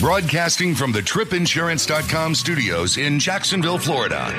Broadcasting from the tripinsurance.com studios in Jacksonville, Florida.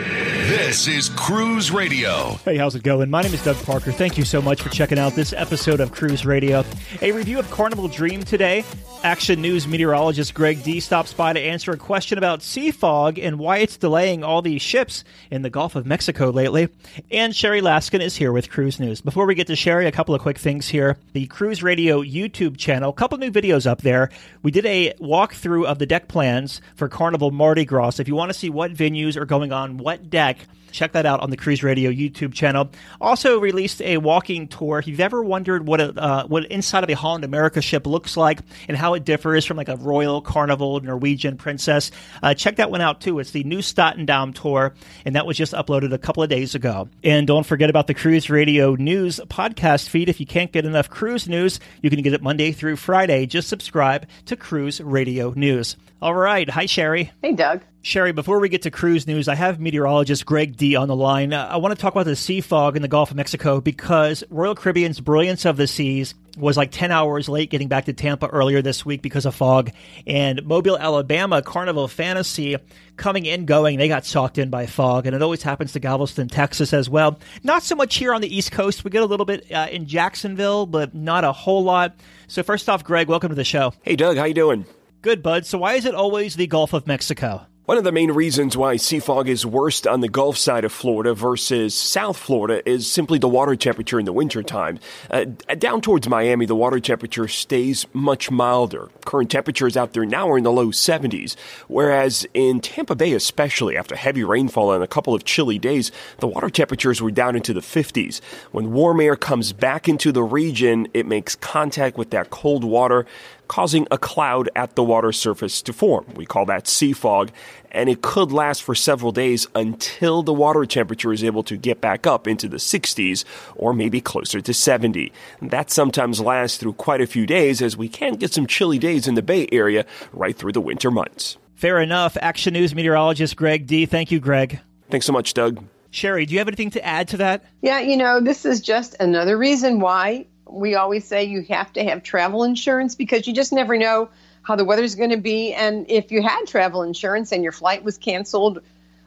This is Cruise Radio. Hey, how's it going? My name is Doug Parker. Thank you so much for checking out this episode of Cruise Radio. A review of Carnival Dream today. Action News meteorologist Greg Dee stops by to answer a question about sea fog and why it's delaying all these ships in the Gulf of Mexico lately. And Sherry Laskin is here with Cruise News. Before we get to Sherry, a couple of quick things here. The Cruise Radio YouTube channel, a couple new videos up there. We did a walkthrough of the deck plans for Carnival Mardi Gras. If you want to see what venues are going on what deck, check that out on the Cruise Radio YouTube channel. Also released a walking tour. If you've ever wondered what a, uh, what inside of a Holland America ship looks like and how it differs from like a Royal Carnival Norwegian Princess, uh, check that one out too. It's the new Statendam tour, and that was just uploaded a couple of days ago. And don't forget about the Cruise Radio News podcast feed. If you can't get enough cruise news, you can get it Monday through Friday. Just subscribe to Cruise Radio News. All right. Hi, Sherry. Hey, Doug. Sherry, before we get to cruise news, I have meteorologist Greg Dee on the line. Uh, I want to talk about the sea fog in the Gulf of Mexico because Royal Caribbean's Brilliance of the Seas was like 10 hours late getting back to Tampa earlier this week because of fog. And Mobile, Alabama, Carnival Fantasy coming in, going, they got socked in by fog. And it always happens to Galveston, Texas as well. Not so much here on the East Coast. We get a little bit uh, in Jacksonville, but not a whole lot. So first off, Greg, welcome to the show. Hey, Doug, how you doing? Good, bud. So why is it always the Gulf of Mexico? One of the main reasons why sea fog is worst on the Gulf side of Florida versus South Florida is simply the water temperature in the wintertime. Uh, down towards Miami, the water temperature stays much milder. Current temperatures out there now are in the low 70s, whereas in Tampa Bay, especially after heavy rainfall and a couple of chilly days, the water temperatures were down into the 50s. When warm air comes back into the region, it makes contact with that cold water causing a cloud at the water surface to form. We call that sea fog, and it could last for several days until the water temperature is able to get back up into the 60s or maybe closer to 70. That sometimes lasts through quite a few days as we can get some chilly days in the Bay Area right through the winter months. Fair enough. Action News meteorologist Greg Dee. Thank you, Greg. Thanks so much, Doug. Sherry, do you have anything to add to that? Yeah, you know, this is just another reason why we always say you have to have travel insurance because you just never know how the weather's going to be. And if you had travel insurance and your flight was canceled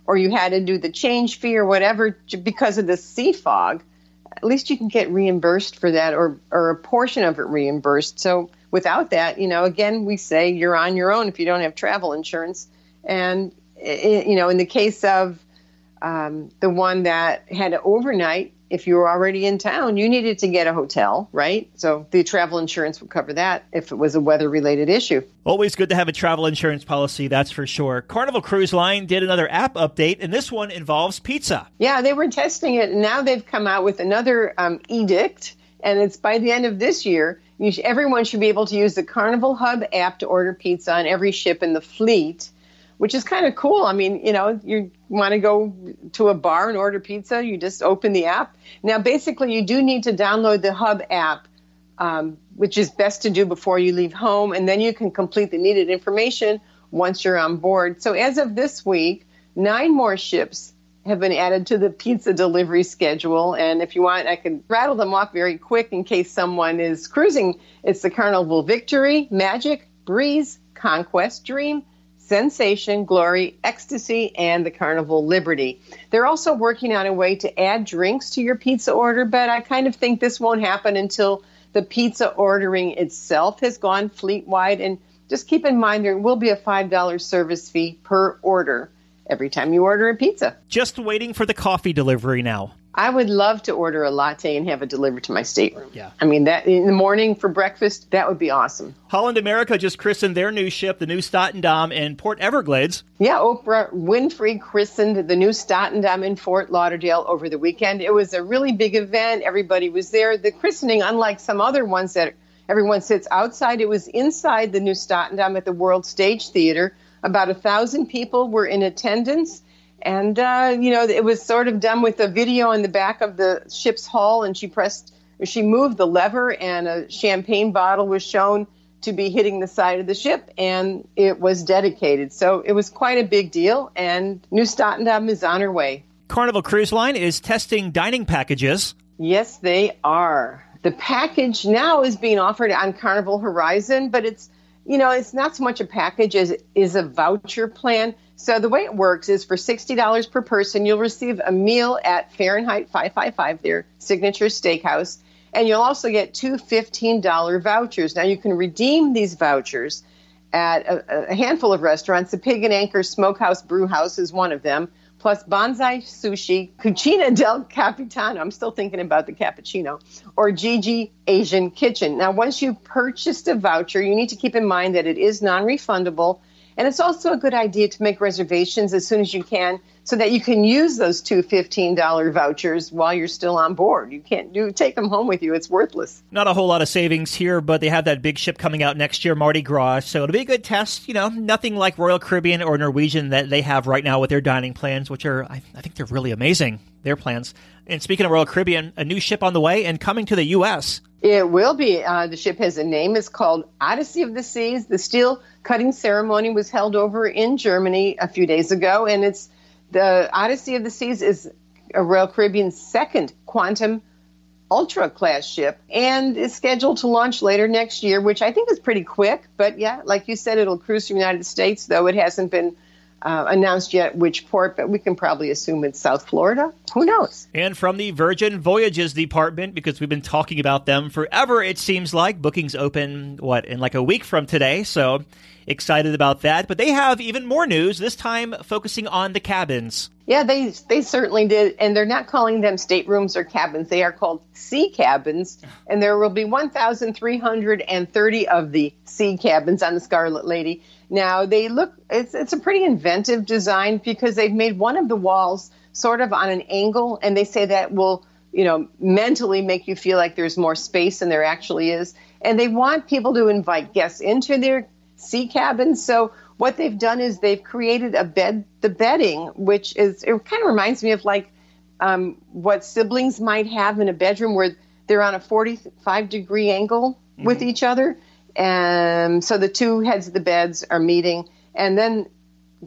or you had to do the change fee or whatever because of the sea fog, at least you can get reimbursed for that or, or a portion of it reimbursed. So without that, you know, again, we say you're on your own if you don't have travel insurance. And, you know, in the case of um, the one that had overnight, if you were already in town, you needed to get a hotel, right? So the travel insurance would cover that if it was a weather related issue. Always good to have a travel insurance policy, that's for sure. Carnival Cruise Line did another app update, and this one involves pizza. Yeah, they were testing it, and now they've come out with another um, edict, and it's by the end of this year. Should, everyone should be able to use the Carnival Hub app to order pizza on every ship in the fleet which is kind of cool. I mean, you know, you want to go to a bar and order pizza, you just open the app. Now, basically, you do need to download the Hub app, um, which is best to do before you leave home, and then you can complete the needed information once you're on board. So, as of this week, nine more ships have been added to the pizza delivery schedule. And if you want, I can rattle them off very quick in case someone is cruising. It's the Carnival Victory, Magic, Breeze, Conquest, Dream, Sensation, Glory, Ecstasy, and the Carnival Liberty. They're also working on a way to add drinks to your pizza order, but I kind of think this won't happen until the pizza ordering itself has gone fleet wide. And just keep in mind there will be a $5 service fee per order every time you order a pizza. Just waiting for the coffee delivery now. I would love to order a latte and have it delivered to my stateroom. Yeah. I mean, that in the morning for breakfast, that would be awesome. Holland America just christened their new ship, the new Statendam, in Port Everglades. Yeah, Oprah Winfrey christened the new Statendam in Fort Lauderdale over the weekend. It was a really big event. Everybody was there. The christening, unlike some other ones that everyone sits outside, it was inside the new Statendam at the World Stage Theater. About a thousand people were in attendance and, uh, you know, it was sort of done with a video in the back of the ship's hull, and she pressed, she moved the lever, and a champagne bottle was shown to be hitting the side of the ship, and it was dedicated. So it was quite a big deal, and New Statendam is on her way. Carnival Cruise Line is testing dining packages. Yes, they are. The package now is being offered on Carnival Horizon, but it's you know, it's not so much a package as it is a voucher plan. So the way it works is for $60 per person, you'll receive a meal at Fahrenheit 555, their signature steakhouse, and you'll also get two $15 vouchers. Now you can redeem these vouchers at a, a handful of restaurants. The Pig and Anchor Smokehouse Brew House is one of them plus Bonsai Sushi, Cucina del Capitano. I'm still thinking about the cappuccino, or JiJi Asian Kitchen. Now, once you've purchased a voucher, you need to keep in mind that it is non refundable. And it's also a good idea to make reservations as soon as you can so that you can use those two $15 vouchers while you're still on board. You can't do take them home with you. It's worthless. Not a whole lot of savings here, but they have that big ship coming out next year, Mardi Gras. So it'll be a good test. You know, nothing like Royal Caribbean or Norwegian that they have right now with their dining plans, which are, I, I think they're really amazing, their plans. And speaking of Royal Caribbean, a new ship on the way and coming to the U.S. It will be. Uh, the ship has a name. It's called Odyssey of the Seas. The steel cutting ceremony was held over in Germany a few days ago, and it's the Odyssey of the Seas is a Royal Caribbean's second quantum ultra class ship and is scheduled to launch later next year, which I think is pretty quick. But yeah, like you said, it'll cruise the United States, though it hasn't been uh, announced yet which port, but we can probably assume it's South Florida. Who knows? And from the Virgin Voyages Department, because we've been talking about them forever, it seems like bookings open, what, in like a week from today. So excited about that. But they have even more news, this time focusing on the cabins. Yeah, they they certainly did, and they're not calling them staterooms or cabins. They are called sea cabins, and there will be 1,330 of the sea cabins on the Scarlet Lady. Now they look it's it's a pretty inventive design because they've made one of the walls sort of on an angle, and they say that will you know mentally make you feel like there's more space than there actually is, and they want people to invite guests into their sea cabins. So what they've done is they've created a bed, the bedding, which is it kind of reminds me of like um, what siblings might have in a bedroom where they're on a 45 degree angle mm-hmm. with each other. And so the two heads of the beds are meeting, and then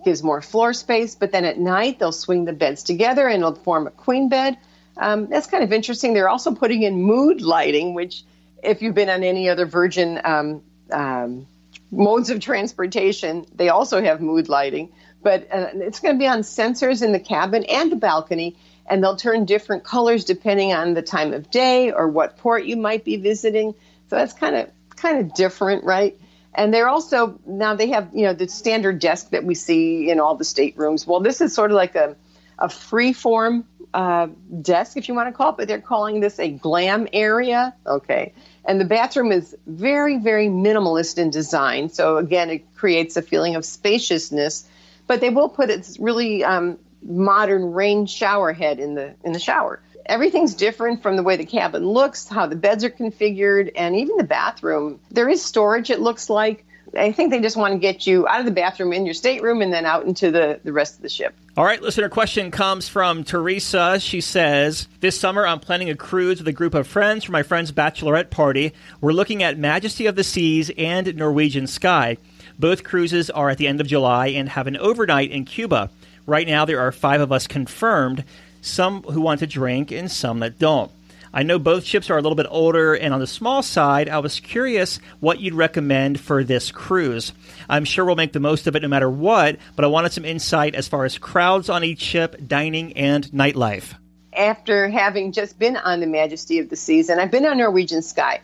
gives more floor space. But then at night, they'll swing the beds together and it'll form a queen bed. Um, that's kind of interesting. They're also putting in mood lighting, which, if you've been on any other Virgin um, um, modes of transportation, they also have mood lighting, but uh, it's going to be on sensors in the cabin and the balcony, and they'll turn different colors depending on the time of day or what port you might be visiting. So that's kind of kind of different, right? And they're also now they have you know the standard desk that we see in all the staterooms. Well, this is sort of like a a free form uh, desk, if you want to call it, but they're calling this a glam area. Okay. And the bathroom is very, very minimalist in design. So again, it creates a feeling of spaciousness. But they will put its really um, modern rain shower head in the in the shower. Everything's different from the way the cabin looks, how the beds are configured, and even the bathroom. There is storage. It looks like I think they just want to get you out of the bathroom in your stateroom and then out into the, the rest of the ship. All right, listener question comes from Teresa. She says, This summer I'm planning a cruise with a group of friends for my friend's bachelorette party. We're looking at Majesty of the Seas and Norwegian Sky. Both cruises are at the end of July and have an overnight in Cuba. Right now, there are five of us confirmed, some who want to drink and some that don't. I know both ships are a little bit older and on the small side. I was curious what you'd recommend for this cruise. I'm sure we'll make the most of it no matter what, but I wanted some insight as far as crowds on each ship, dining, and nightlife. After having just been on the Majesty of the Seas, and I've been on Norwegian Sky,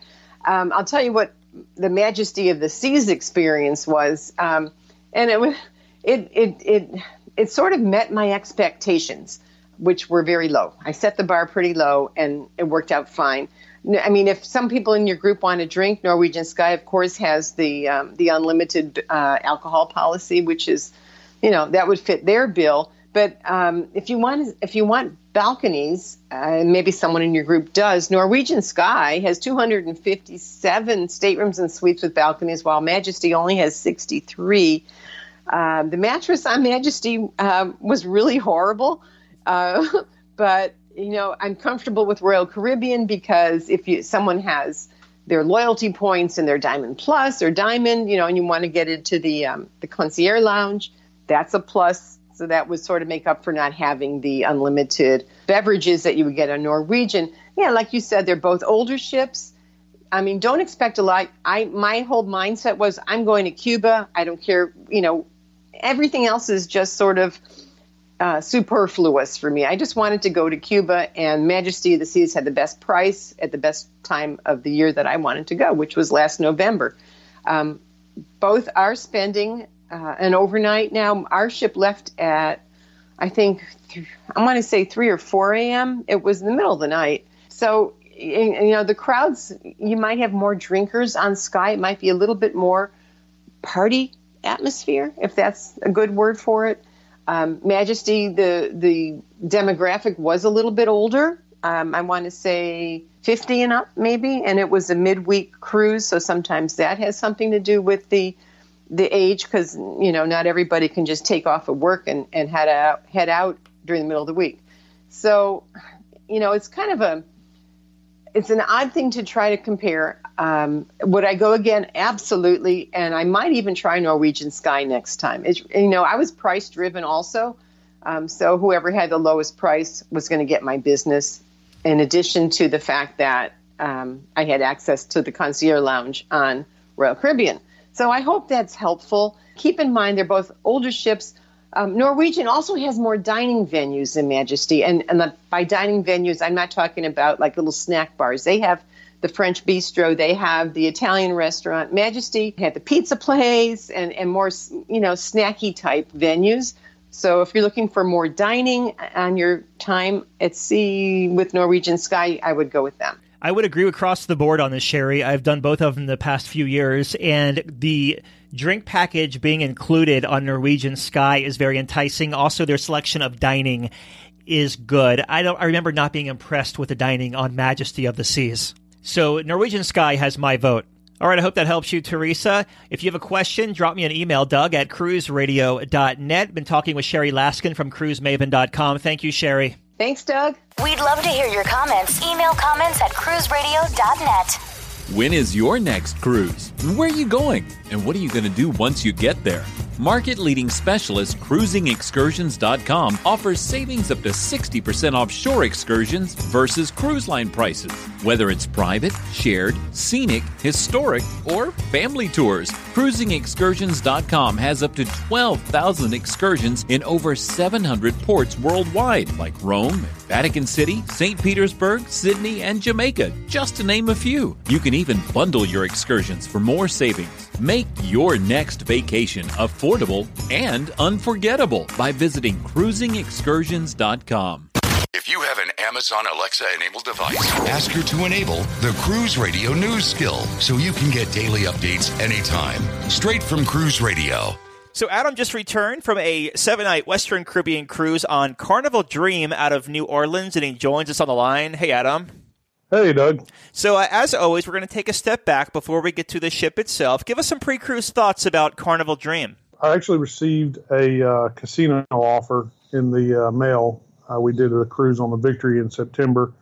um, I'll tell you what the Majesty of the Seas experience was, um, and it it it it it sort of met my expectations which were very low. I set the bar pretty low, and it worked out fine. I mean, if some people in your group want to drink, Norwegian Sky, of course, has the um, the unlimited uh, alcohol policy, which is, you know, that would fit their bill. But um, if you want if you want balconies, uh, maybe someone in your group does. Norwegian Sky has 257 staterooms and suites with balconies, while Majesty only has 63. Um, the mattress on Majesty um, was really horrible, uh, but you know I'm comfortable with Royal Caribbean because if you someone has their loyalty points and their Diamond Plus or Diamond, you know, and you want to get into the um, the concierge lounge, that's a plus. So that would sort of make up for not having the unlimited beverages that you would get on Norwegian. Yeah, like you said, they're both older ships. I mean, don't expect a lot. I my whole mindset was I'm going to Cuba. I don't care, you know, everything else is just sort of uh, superfluous for me. I just wanted to go to Cuba, and Majesty of the Seas had the best price at the best time of the year that I wanted to go, which was last November. Um, both are spending uh, an overnight now. Our ship left at, I think, th- I want to say 3 or 4 a.m. It was in the middle of the night. So, you know, the crowds, you might have more drinkers on Sky. It might be a little bit more party atmosphere, if that's a good word for it. Um, Majesty, the the demographic was a little bit older. Um, I want to say 50 and up, maybe, and it was a midweek cruise, so sometimes that has something to do with the the age, because you know not everybody can just take off of work and, and head out head out during the middle of the week. So, you know, it's kind of a it's an odd thing to try to compare. Um, would I go again? Absolutely, and I might even try Norwegian Sky next time. You know, I was price driven also, um, so whoever had the lowest price was going to get my business. In addition to the fact that um, I had access to the concierge lounge on Royal Caribbean, so I hope that's helpful. Keep in mind they're both older ships. Um, Norwegian also has more dining venues than Majesty, and, and the, by dining venues, I'm not talking about like little snack bars. They have the French bistro, they have the Italian restaurant. Majesty had the pizza place and, and more, you know, snacky type venues. So if you're looking for more dining on your time at sea with Norwegian Sky, I would go with them. I would agree across the board on this, Sherry. I've done both of them the past few years, and the drink package being included on Norwegian Sky is very enticing. Also, their selection of dining is good. I don't. I remember not being impressed with the dining on Majesty of the Seas. So Norwegian Sky has my vote. All right, I hope that helps you, Teresa. If you have a question, drop me an email, Doug at cruiseradio.net. Been talking with Sherry Laskin from cruisemaven.com. Thank you, Sherry. Thanks, Doug. We'd love to hear your comments. Email comments at cruiseradio.net. When is your next cruise? Where are you going? And what are you going to do once you get there? Market leading specialist cruisingexcursions.com offers savings up to 60% off shore excursions versus cruise line prices. Whether it's private, shared, scenic, historic, or family tours, cruisingexcursions.com has up to 12,000 excursions in over 700 ports worldwide, like Rome, Vatican City, St. Petersburg, Sydney, and Jamaica, just to name a few. You can even bundle your excursions for more savings. Make your next vacation affordable and unforgettable by visiting cruisingexcursions.com. If you have an Amazon Alexa enabled device, ask her to enable the Cruise Radio News skill so you can get daily updates anytime. Straight from Cruise Radio. So Adam just returned from a seven-night Western Caribbean cruise on Carnival Dream out of New Orleans, and he joins us on the line. Hey, Adam. Hey, Doug. So, uh, as always, we're going to take a step back before we get to the ship itself. Give us some pre cruise thoughts about Carnival Dream. I actually received a uh, casino offer in the uh, mail. Uh, we did a cruise on the Victory in September.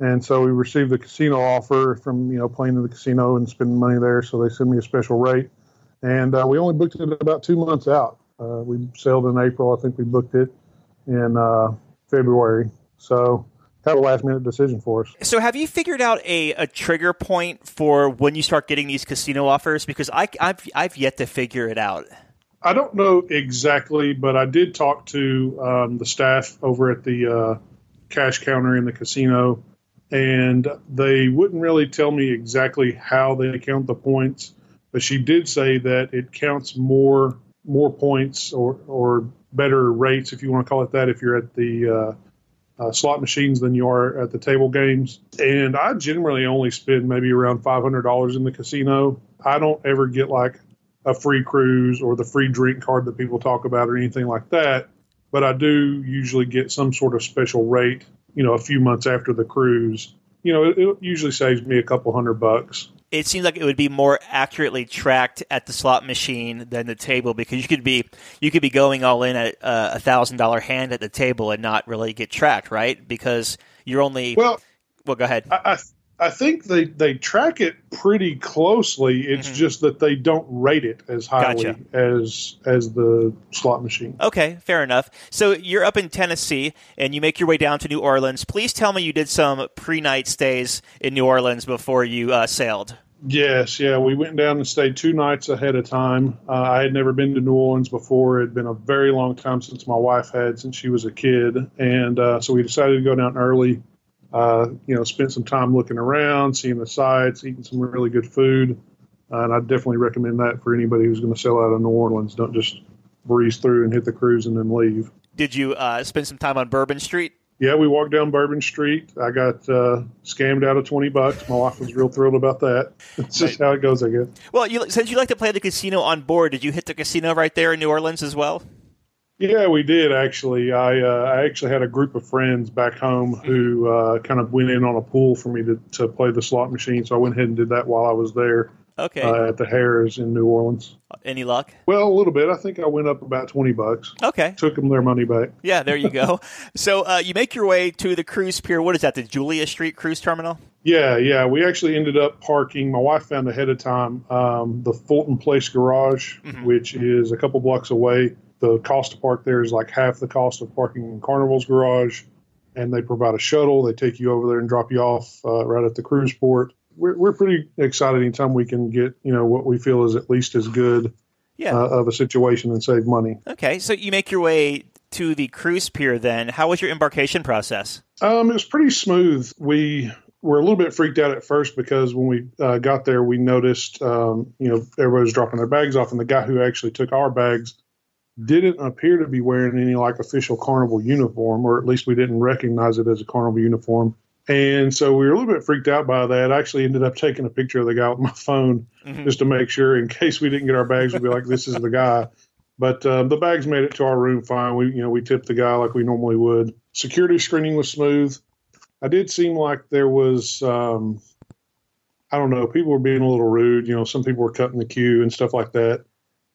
And so we received the casino offer from, you know, playing in the casino and spending money there. So they sent me a special rate. And uh, we only booked it about two months out. Uh, we sailed in April. I think we booked it in February. So kind a last minute decision for us. So, have you figured out a, a trigger point for when you start getting these casino offers? Because I, I've, I've yet to figure it out. I don't know exactly, but I did talk to um, the staff over at the uh, cash counter in the casino, and they wouldn't really tell me exactly how they count the points. But she did say that it counts more more points or or better rates, if you want to call it that, if you're at the uh, uh, slot machines than you are at the table games. And I generally only spend maybe around $500 in the casino. I don't ever get like a free cruise or the free drink card that people talk about or anything like that. But I do usually get some sort of special rate, you know, a few months after the cruise. You know, it, it usually saves me a couple hundred bucks it seems like it would be more accurately tracked at the slot machine than the table because you could be you could be going all in at uh, a thousand dollar hand at the table and not really get tracked, right? Because you're only well. Well, go ahead. I, I, I think they, they track it pretty closely. It's mm-hmm. just that they don't rate it as highly gotcha. as as the slot machine. Okay, fair enough. So you're up in Tennessee and you make your way down to New Orleans. Please tell me you did some pre night stays in New Orleans before you uh, sailed. Yes, yeah, we went down and stayed two nights ahead of time. Uh, I had never been to New Orleans before. It had been a very long time since my wife had, since she was a kid, and uh, so we decided to go down early. Uh, you know, spent some time looking around, seeing the sights, eating some really good food, uh, and I definitely recommend that for anybody who's going to sail out of New Orleans. Don't just breeze through and hit the cruise and then leave. Did you uh, spend some time on Bourbon Street? yeah, we walked down Bourbon Street. I got uh, scammed out of twenty bucks. My wife was real thrilled about that. It's just right. how it goes, I guess. Well, you, since you like to play the casino on board, did you hit the casino right there in New Orleans as well? Yeah, we did actually. I uh, I actually had a group of friends back home who uh, kind of went in on a pool for me to, to play the slot machine. So I went ahead and did that while I was there. Okay. Uh, at the Harrah's in New Orleans. Any luck? Well, a little bit. I think I went up about twenty bucks. Okay. Took them their money back. Yeah, there you go. so uh, you make your way to the cruise pier. What is that? The Julia Street Cruise Terminal? Yeah, yeah. We actually ended up parking. My wife found ahead of time um, the Fulton Place Garage, mm-hmm. which is a couple blocks away. The cost to park there is like half the cost of parking in Carnival's garage, and they provide a shuttle. They take you over there and drop you off uh, right at the cruise port we're, we're pretty excited anytime we can get you know what we feel is at least as good yeah. uh, of a situation and save money. Okay, so you make your way to the cruise pier. Then, how was your embarkation process? Um, it was pretty smooth. We were a little bit freaked out at first because when we uh, got there, we noticed um, you know everybody was dropping their bags off, and the guy who actually took our bags didn't appear to be wearing any like official carnival uniform, or at least we didn't recognize it as a carnival uniform. And so we were a little bit freaked out by that. I actually ended up taking a picture of the guy with my phone mm-hmm. just to make sure, in case we didn't get our bags, we'd be like, "This is the guy." But um, the bags made it to our room fine. We, you know, we tipped the guy like we normally would. Security screening was smooth. I did seem like there was, um, I don't know, people were being a little rude. You know, some people were cutting the queue and stuff like that.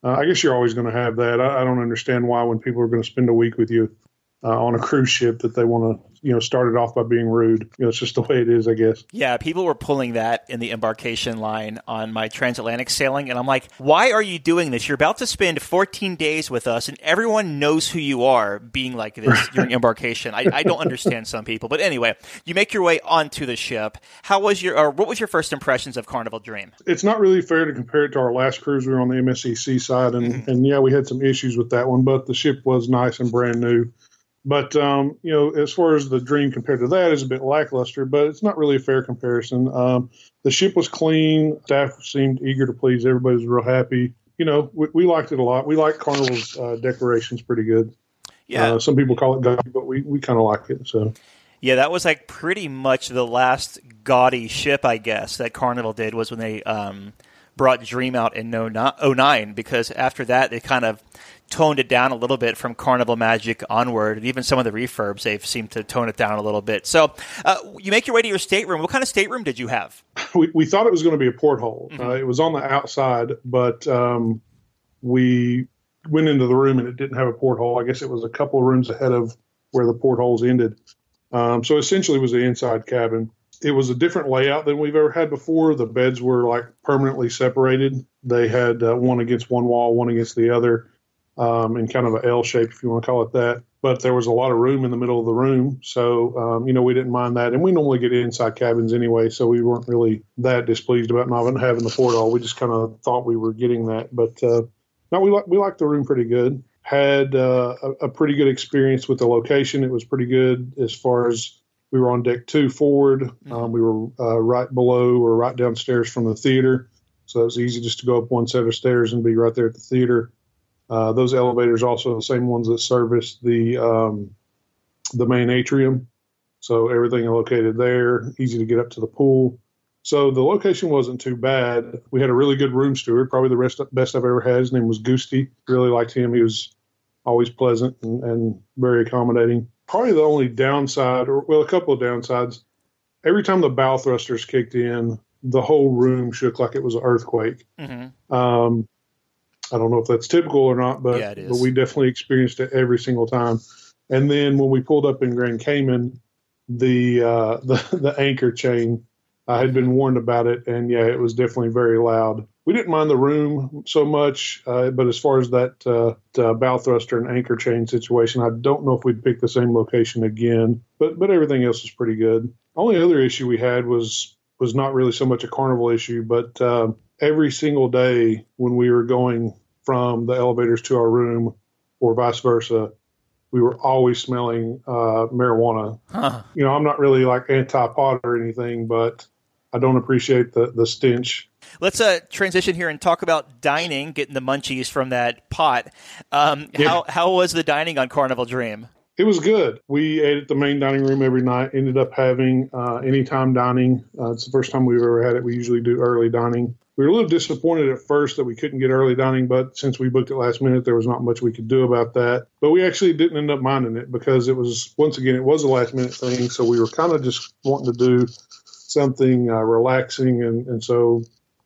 Uh, I guess you're always going to have that. I, I, don't understand why when people are going to spend a week with you uh, on a cruise ship that they want to you know start it off by being rude. You know, it's just the way it is, I guess. Yeah, people were pulling that in the embarkation line on my transatlantic sailing, and I'm like, why are you doing this? You're about to spend 14 days with us, and everyone knows who you are. Being like this during embarkation, I, I, don't understand some people, but anyway, you make your way onto the ship. How was your, or what was your first impressions of Carnival Dream? It's not really fair to compare it to our last cruise. We were on the MSC Seaside, and mm-hmm. and yeah, we had some issues with that one, but the ship was nice and brand new. But um, you know, as far as the dream compared to that is a bit lackluster, but it's not really a fair comparison. Um, the ship was clean. Staff seemed eager to please. Everybody was real happy. You know, we, we liked it a lot. We like Carnival's uh, decorations pretty good. Yeah. Uh, some people call it gaudy, but we, we kind of like it. So. Yeah, that was like pretty much the last gaudy ship, I guess, that Carnival did was when they um, brought Dream out in 09, because after that they kind of toned it down a little bit from Carnival Magic onward, and even some of the refurbs they've seemed to tone it down a little bit. So uh, you make your way to your stateroom. What kind of stateroom did you have? We, we thought it was going to be a porthole. Mm-hmm. Uh, it was on the outside, but um, we went into the room and it didn't have a porthole. I guess it was a couple of rooms ahead of where the portholes ended. Um, so essentially, it was the inside cabin. It was a different layout than we've ever had before. The beds were like permanently separated. They had uh, one against one wall, one against the other um, in kind of an L shape, if you want to call it that. But there was a lot of room in the middle of the room, so um, you know we didn't mind that. And we normally get inside cabins anyway, so we weren't really that displeased about not having the porthole. We just kind of thought we were getting that, but uh, no, we like we liked the room pretty good. Had uh, a, a pretty good experience with the location. It was pretty good as far as we were on deck two forward. Mm-hmm. Um, we were uh, right below or right downstairs from the theater, so it was easy just to go up one set of stairs and be right there at the theater. Uh, those elevators also the same ones that service the um, the main atrium. So everything located there, easy to get up to the pool. So the location wasn't too bad. We had a really good room steward, probably the rest, best I've ever had. His name was Goosty. Really liked him. He was always pleasant and, and very accommodating. Probably the only downside, or well, a couple of downsides. Every time the bow thrusters kicked in, the whole room shook like it was an earthquake. Mm-hmm. Um, I don't know if that's typical or not, but Yeah, but we definitely experienced it every single time. And then when we pulled up in Grand Cayman, the uh, the the anchor chain, I had been warned about it, and yeah, it was definitely very loud. We didn't mind the room so much, uh, but as far as that uh, uh, bow thruster and anchor chain situation, I don't know if we'd pick the same location again. But but everything else was pretty good. Only other issue we had was was not really so much a carnival issue, but uh, every single day when we were going from the elevators to our room or vice versa, we were always smelling uh, marijuana. Huh. You know, I'm not really like anti pot or anything, but I don't appreciate the, the stench. Let's uh, transition here and talk about dining, getting the munchies from that pot. Um, Yeah. How how was the dining on Carnival Dream? It was good. We ate at the main dining room every night. Ended up having uh, anytime dining. Uh, it's the first time we've ever had it. We usually do early dining. We were a little disappointed at first that we couldn't get early dining, but since we booked it last minute, there was not much we could do about that. But we actually didn't end up minding it because it was once again it was a last minute thing, so we were kind of just wanting to do something uh, relaxing, and, and so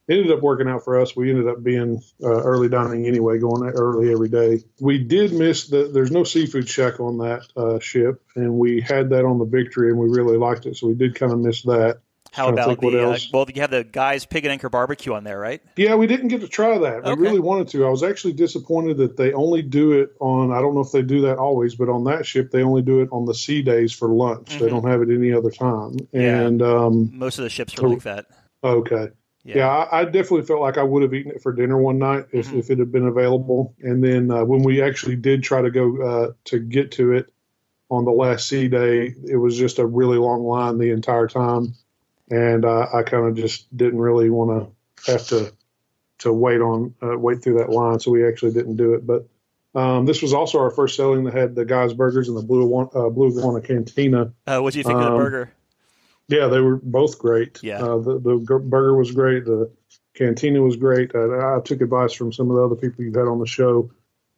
it ended up working out for us. We ended up being uh, early dining anyway, going early every day. We did miss the. There's no seafood shack on that uh, ship, and we had that on the Victory, and we really liked it, so we did kind of miss that. How about the uh, well? You have the guys pig and anchor barbecue on there, right? Yeah, we didn't get to try that. We Okay. really wanted to. I was actually disappointed that they only do it on. I don't know if they do that always, but on that ship they only do it on the sea days for lunch. They Mhm. don't have it any other time. Yeah. And um, Most of the ships are like that. Okay. Yeah, I, I definitely felt like I would have eaten it for dinner one night if, Mm-hmm. if it had been available. And then uh, when we actually did try to go uh, to get to it on the last sea day, it was just a really long line the entire time, and uh, I kind of just didn't really want to have to to wait on uh, wait through that line, so we actually didn't do it. But um, this was also our first selling that had the guys burgers and the blue uh, blue iguana cantina. Uh, what do you think of the Um, burger? Yeah, they were both great. Yeah. uh, the the burger was great. The cantina was great. Uh, I took advice from some of the other people you've had on the show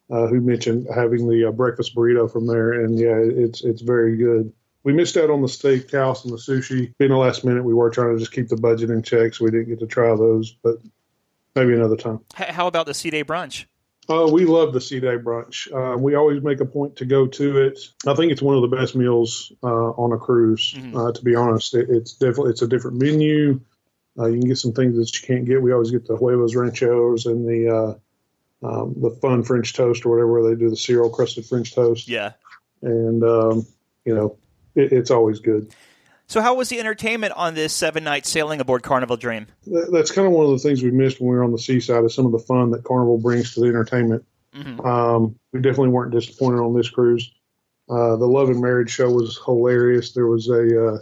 uh, who mentioned having the uh, breakfast burrito from there, and yeah, it's it's very good. We missed out on the steakhouse and the sushi. Being the last minute, we were trying to just keep the budget in check, so we didn't get to try those. But maybe another time. How about the Sea Day brunch? Uh, we love the Sea Day brunch. Uh, we always make a point to go to it. I think it's one of the best meals uh, on a cruise. Uh, to be honest, it, it's definitely it's a different menu. Uh, you can get some things that you can't get. We always get the huevos ranchos and the uh, um, the fun French toast or whatever where they do the cereal crusted French toast. Yeah. and um, you know it, it's always good. So how was the entertainment on this seven night sailing aboard Carnival Dream? That's kind of one of the things we missed when we were on the seaside is some of the fun that Carnival brings to the entertainment. Um, we definitely weren't disappointed on this cruise. Uh, the Love and Marriage show was hilarious. There was a, uh,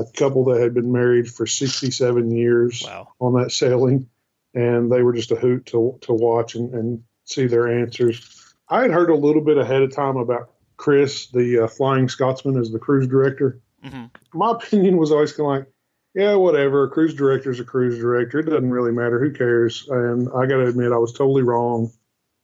a couple that had been married for 67 years on that sailing, and they were just a hoot to, to watch and, and see their answers. I had heard a little bit ahead of time about Chris, the uh, Flying Scotsman, as the cruise director. My opinion was always kind of like, yeah, whatever. A cruise director's a cruise director. It doesn't really matter. Who cares? And I got to admit, I was totally wrong.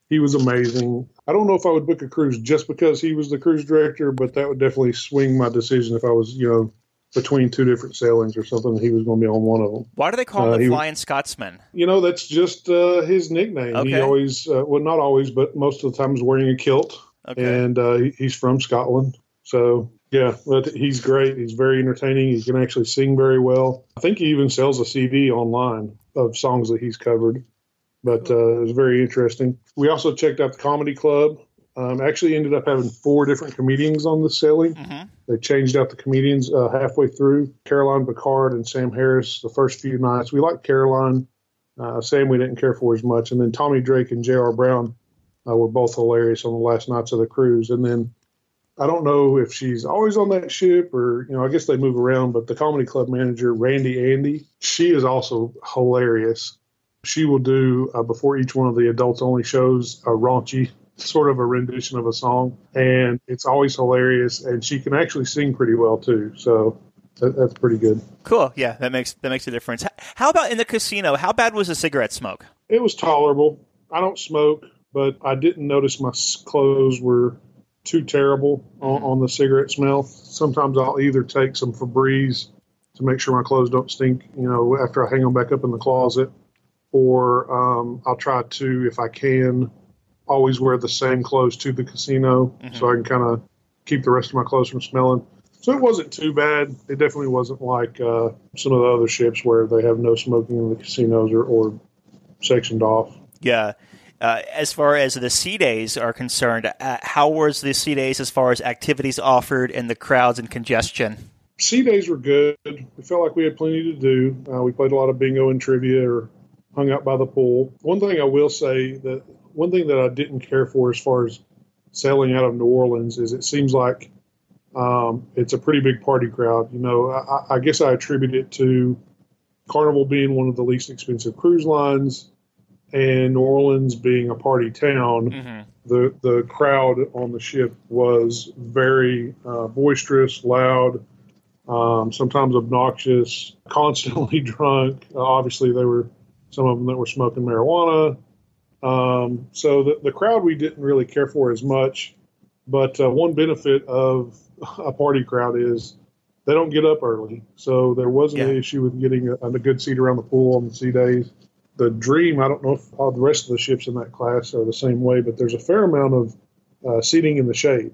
He was amazing. I don't know if I would book a cruise just because he was the cruise director, but that would definitely swing my decision if I was, you know, between two different sailings or something. He was going to be on one of them. Why do they call him Uh, the he- Flying Scotsman? You know, that's just uh, his nickname. He always, uh, well, not always, but most of the time, is wearing a kilt, Okay. and uh, he's from Scotland. So yeah, but he's great. He's very entertaining. He can actually sing very well. I think he even sells a CD online of songs that he's covered. But uh, it was very interesting. We also checked out the comedy club. Um, actually, ended up having four different comedians on the sailing. They changed out the comedians uh, halfway through. Caroline Picard and Sam Harris the first few nights. We liked Caroline. Uh, Sam we didn't care for as much, and then Tommy Drake and J.R. Brown uh, were both hilarious on the last nights of the cruise. And then I don't know if she's always on that ship or you know I guess they move around, but the comedy club manager Randy Andy, she is also hilarious. She will do uh, before each one of the adults only shows a raunchy sort of a rendition of a song, and it's always hilarious. And she can actually sing pretty well too, so that, that's pretty good. Cool. Yeah, that makes that makes a difference. How about in the casino? How bad was the cigarette smoke? It was tolerable. I don't smoke, but I didn't notice my clothes were too terrible on, on the cigarette smell. Sometimes I'll either take some Febreze to make sure my clothes don't stink, you know, after I hang them back up in the closet, or um, I'll try to, if I can, always wear the same clothes to the casino mm-hmm. so I can kind of keep the rest of my clothes from smelling. So it wasn't too bad. It definitely wasn't like uh, some of the other ships where they have no smoking in the casinos or, or sectioned off. Yeah. Uh, as far as the sea days are concerned, uh, how was the sea days as far as activities offered and the crowds and congestion? Sea days were good. We felt like we had plenty to do. Uh, we played a lot of bingo and trivia or hung out by the pool. One thing I will say that one thing that I didn't care for as far as sailing out of New Orleans is it seems like um, it's a pretty big party crowd. You know, I, I, guess I attribute it to Carnival being one of the least expensive cruise lines and New Orleans being a party town. Mm-hmm. The the crowd on the ship was very uh, boisterous, loud, um, sometimes obnoxious, constantly drunk. Uh, obviously, there were some of them that were smoking marijuana. Um, so the, the crowd we didn't really care for as much. But uh, one benefit of a party crowd is they don't get up early. So there wasn't yeah. an issue with getting a, a, good seat around the pool on the sea days. The Dream, I don't know if all the rest of the ships in that class are the same way, but there's a fair amount of uh, seating in the shade.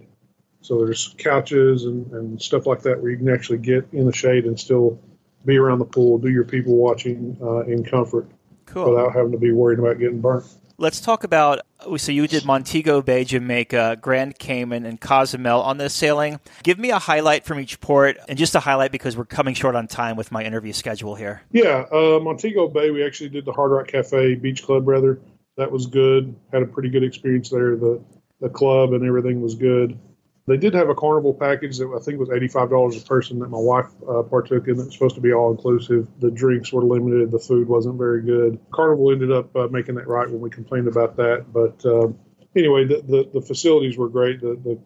So there's couches and, and stuff like that where you can actually get in the shade and still be around the pool, do your people watching uh, in comfort cool. without having to be worried about getting burnt. Let's talk about. So you did Montego Bay, Jamaica, Grand Cayman, and Cozumel on this sailing. Give me a highlight from each port, and just a highlight because we're coming short on time with my interview schedule here. Yeah, uh, Montego Bay, we actually did the Hard Rock Cafe Beach Club, rather. That was good. Had a pretty good experience there. The the club and everything was good. They did have a carnival package that I think was eighty-five dollars a person that my wife uh, partook in. It's supposed to be all inclusive. The drinks were limited. The food wasn't very good. Carnival ended up uh, making that right when we complained about that. But um, anyway, the, the, the facilities were great. The, the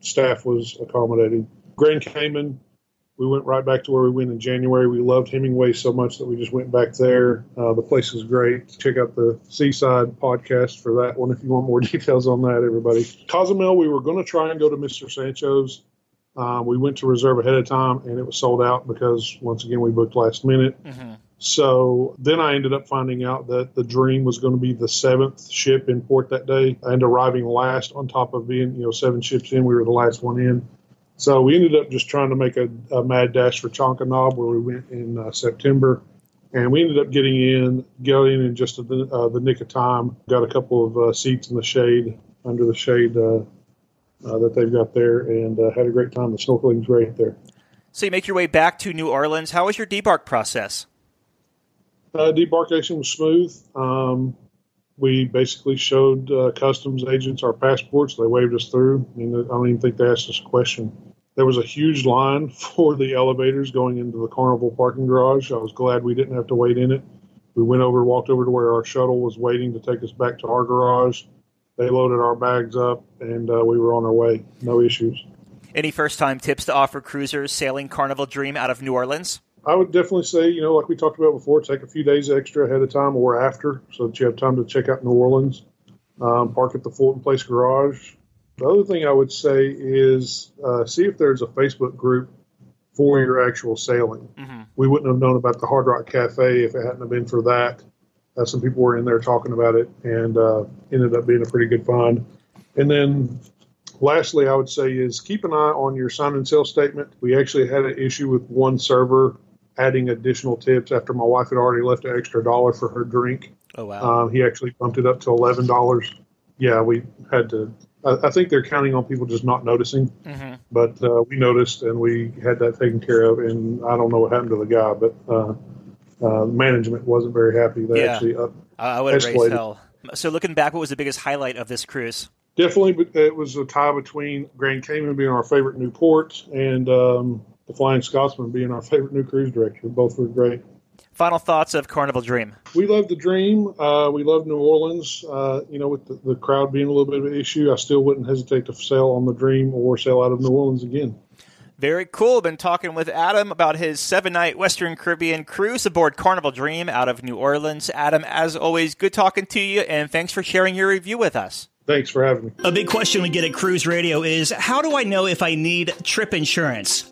staff was accommodating. Grand Cayman, we went right back to where we went in January. We loved Hemingway so much that we just went back there. Uh, the place is great. Check out the Seaside podcast for that one if you want more details on that, everybody. Cozumel, we were going to try and go to Mr. Sancho's. Uh, we went to reserve ahead of time and it was sold out because, once again, we booked last minute. Mm-hmm. So then I ended up finding out that the Dream was going to be the seventh ship in port that day and arriving last on top of being, you know, seven ships in. We were the last one in. So we ended up just trying to make a, a mad dash for Chankanaab, where we went in uh, September, and we ended up getting in, getting in just the, uh, the nick of time. Got a couple of uh, seats in the shade under the shade uh, uh, that they've got there, and uh, had a great time. The snorkeling's great there. So you make your way back to New Orleans. How was your debark process? debarkation was smooth. Um, we basically showed uh, customs agents our passports. They waved us through. I, mean, I don't even think they asked us a question. There was a huge line for the elevators going into the Carnival parking garage. I was glad we didn't have to wait in it. We went over, walked over to where our shuttle was waiting to take us back to our garage. They loaded our bags up, and uh, we were on our way. No issues. Any first time tips to offer cruisers sailing Carnival Dream out of New Orleans? I would definitely say, you know, like we talked about before, take a few days extra ahead of time or after so that you have time to check out New Orleans, um, park at the Fulton Place garage, the other thing I would say is uh, see if there's a Facebook group for your actual sailing. Mm-hmm. We wouldn't have known about the Hard Rock Cafe if it hadn't have been for that. Uh, some people were in there talking about it and uh, ended up being a pretty good find. And then lastly, I would say is keep an eye on your sign and sell statement. We actually had an issue with one server adding additional tips after my wife had already left an extra dollar for her drink. Oh wow! Um, he actually bumped it up to eleven dollars. Yeah, we had to I, think they're counting on people just not noticing. Mm-hmm. But uh, we noticed and we had that taken care of. And I don't know what happened to the guy, but uh, uh, management wasn't very happy. They yeah. actually up, I would have raised hell. So looking back, what was the biggest highlight of this cruise? Definitely, it was a tie between Grand Cayman being our favorite new port and um, the Flying Scotsman being our favorite new cruise director. Both were great. Final thoughts of Carnival Dream. We love the Dream. Uh, we love New Orleans. Uh, you know, with the, the crowd being a little bit of an issue, I still wouldn't hesitate to sail on the Dream or sail out of New Orleans again. Very cool. Been talking with Adam about his seven night Western Caribbean cruise aboard Carnival Dream out of New Orleans. Adam, as always, good talking to you, and thanks for sharing your review with us. Thanks for having me. A big question we get at Cruise Radio is how do I know if I need trip insurance?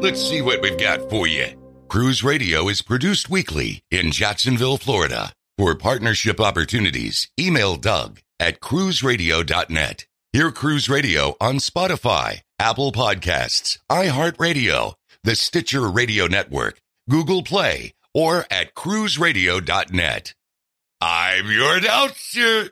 Let's see what we've got for you. Cruise Radio is produced weekly in Jacksonville, Florida. For partnership opportunities, email Doug at cruiseradio.net. Hear Cruise Radio on Spotify, Apple Podcasts, iHeartRadio, the Stitcher Radio Network, Google Play, or at cruiseradio.net. I'm your announcer.